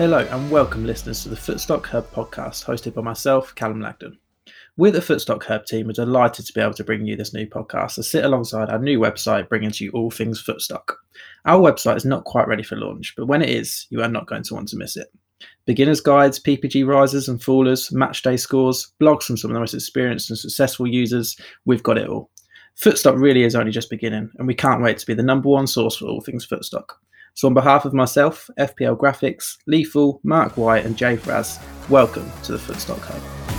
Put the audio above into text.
Hello and welcome, listeners, to the Footstock Hub podcast, hosted by myself, Callum Lagden. We, the Footstock Hub team, are delighted to be able to bring you this new podcast to sit alongside our new website, bringing to you all things Footstock. Our website is not quite ready for launch, but when it is, you are not going to want to miss it. Beginners' guides, PPG risers and fallers, match day scores, blogs from some of the most experienced and successful users, we've got it all. Footstock really is only just beginning, and we can't wait to be the number one source for all things Footstock. So, on behalf of myself, FPL Graphics, Lethal, Mark White, and Jay Fraz, welcome to the Footstock Hub.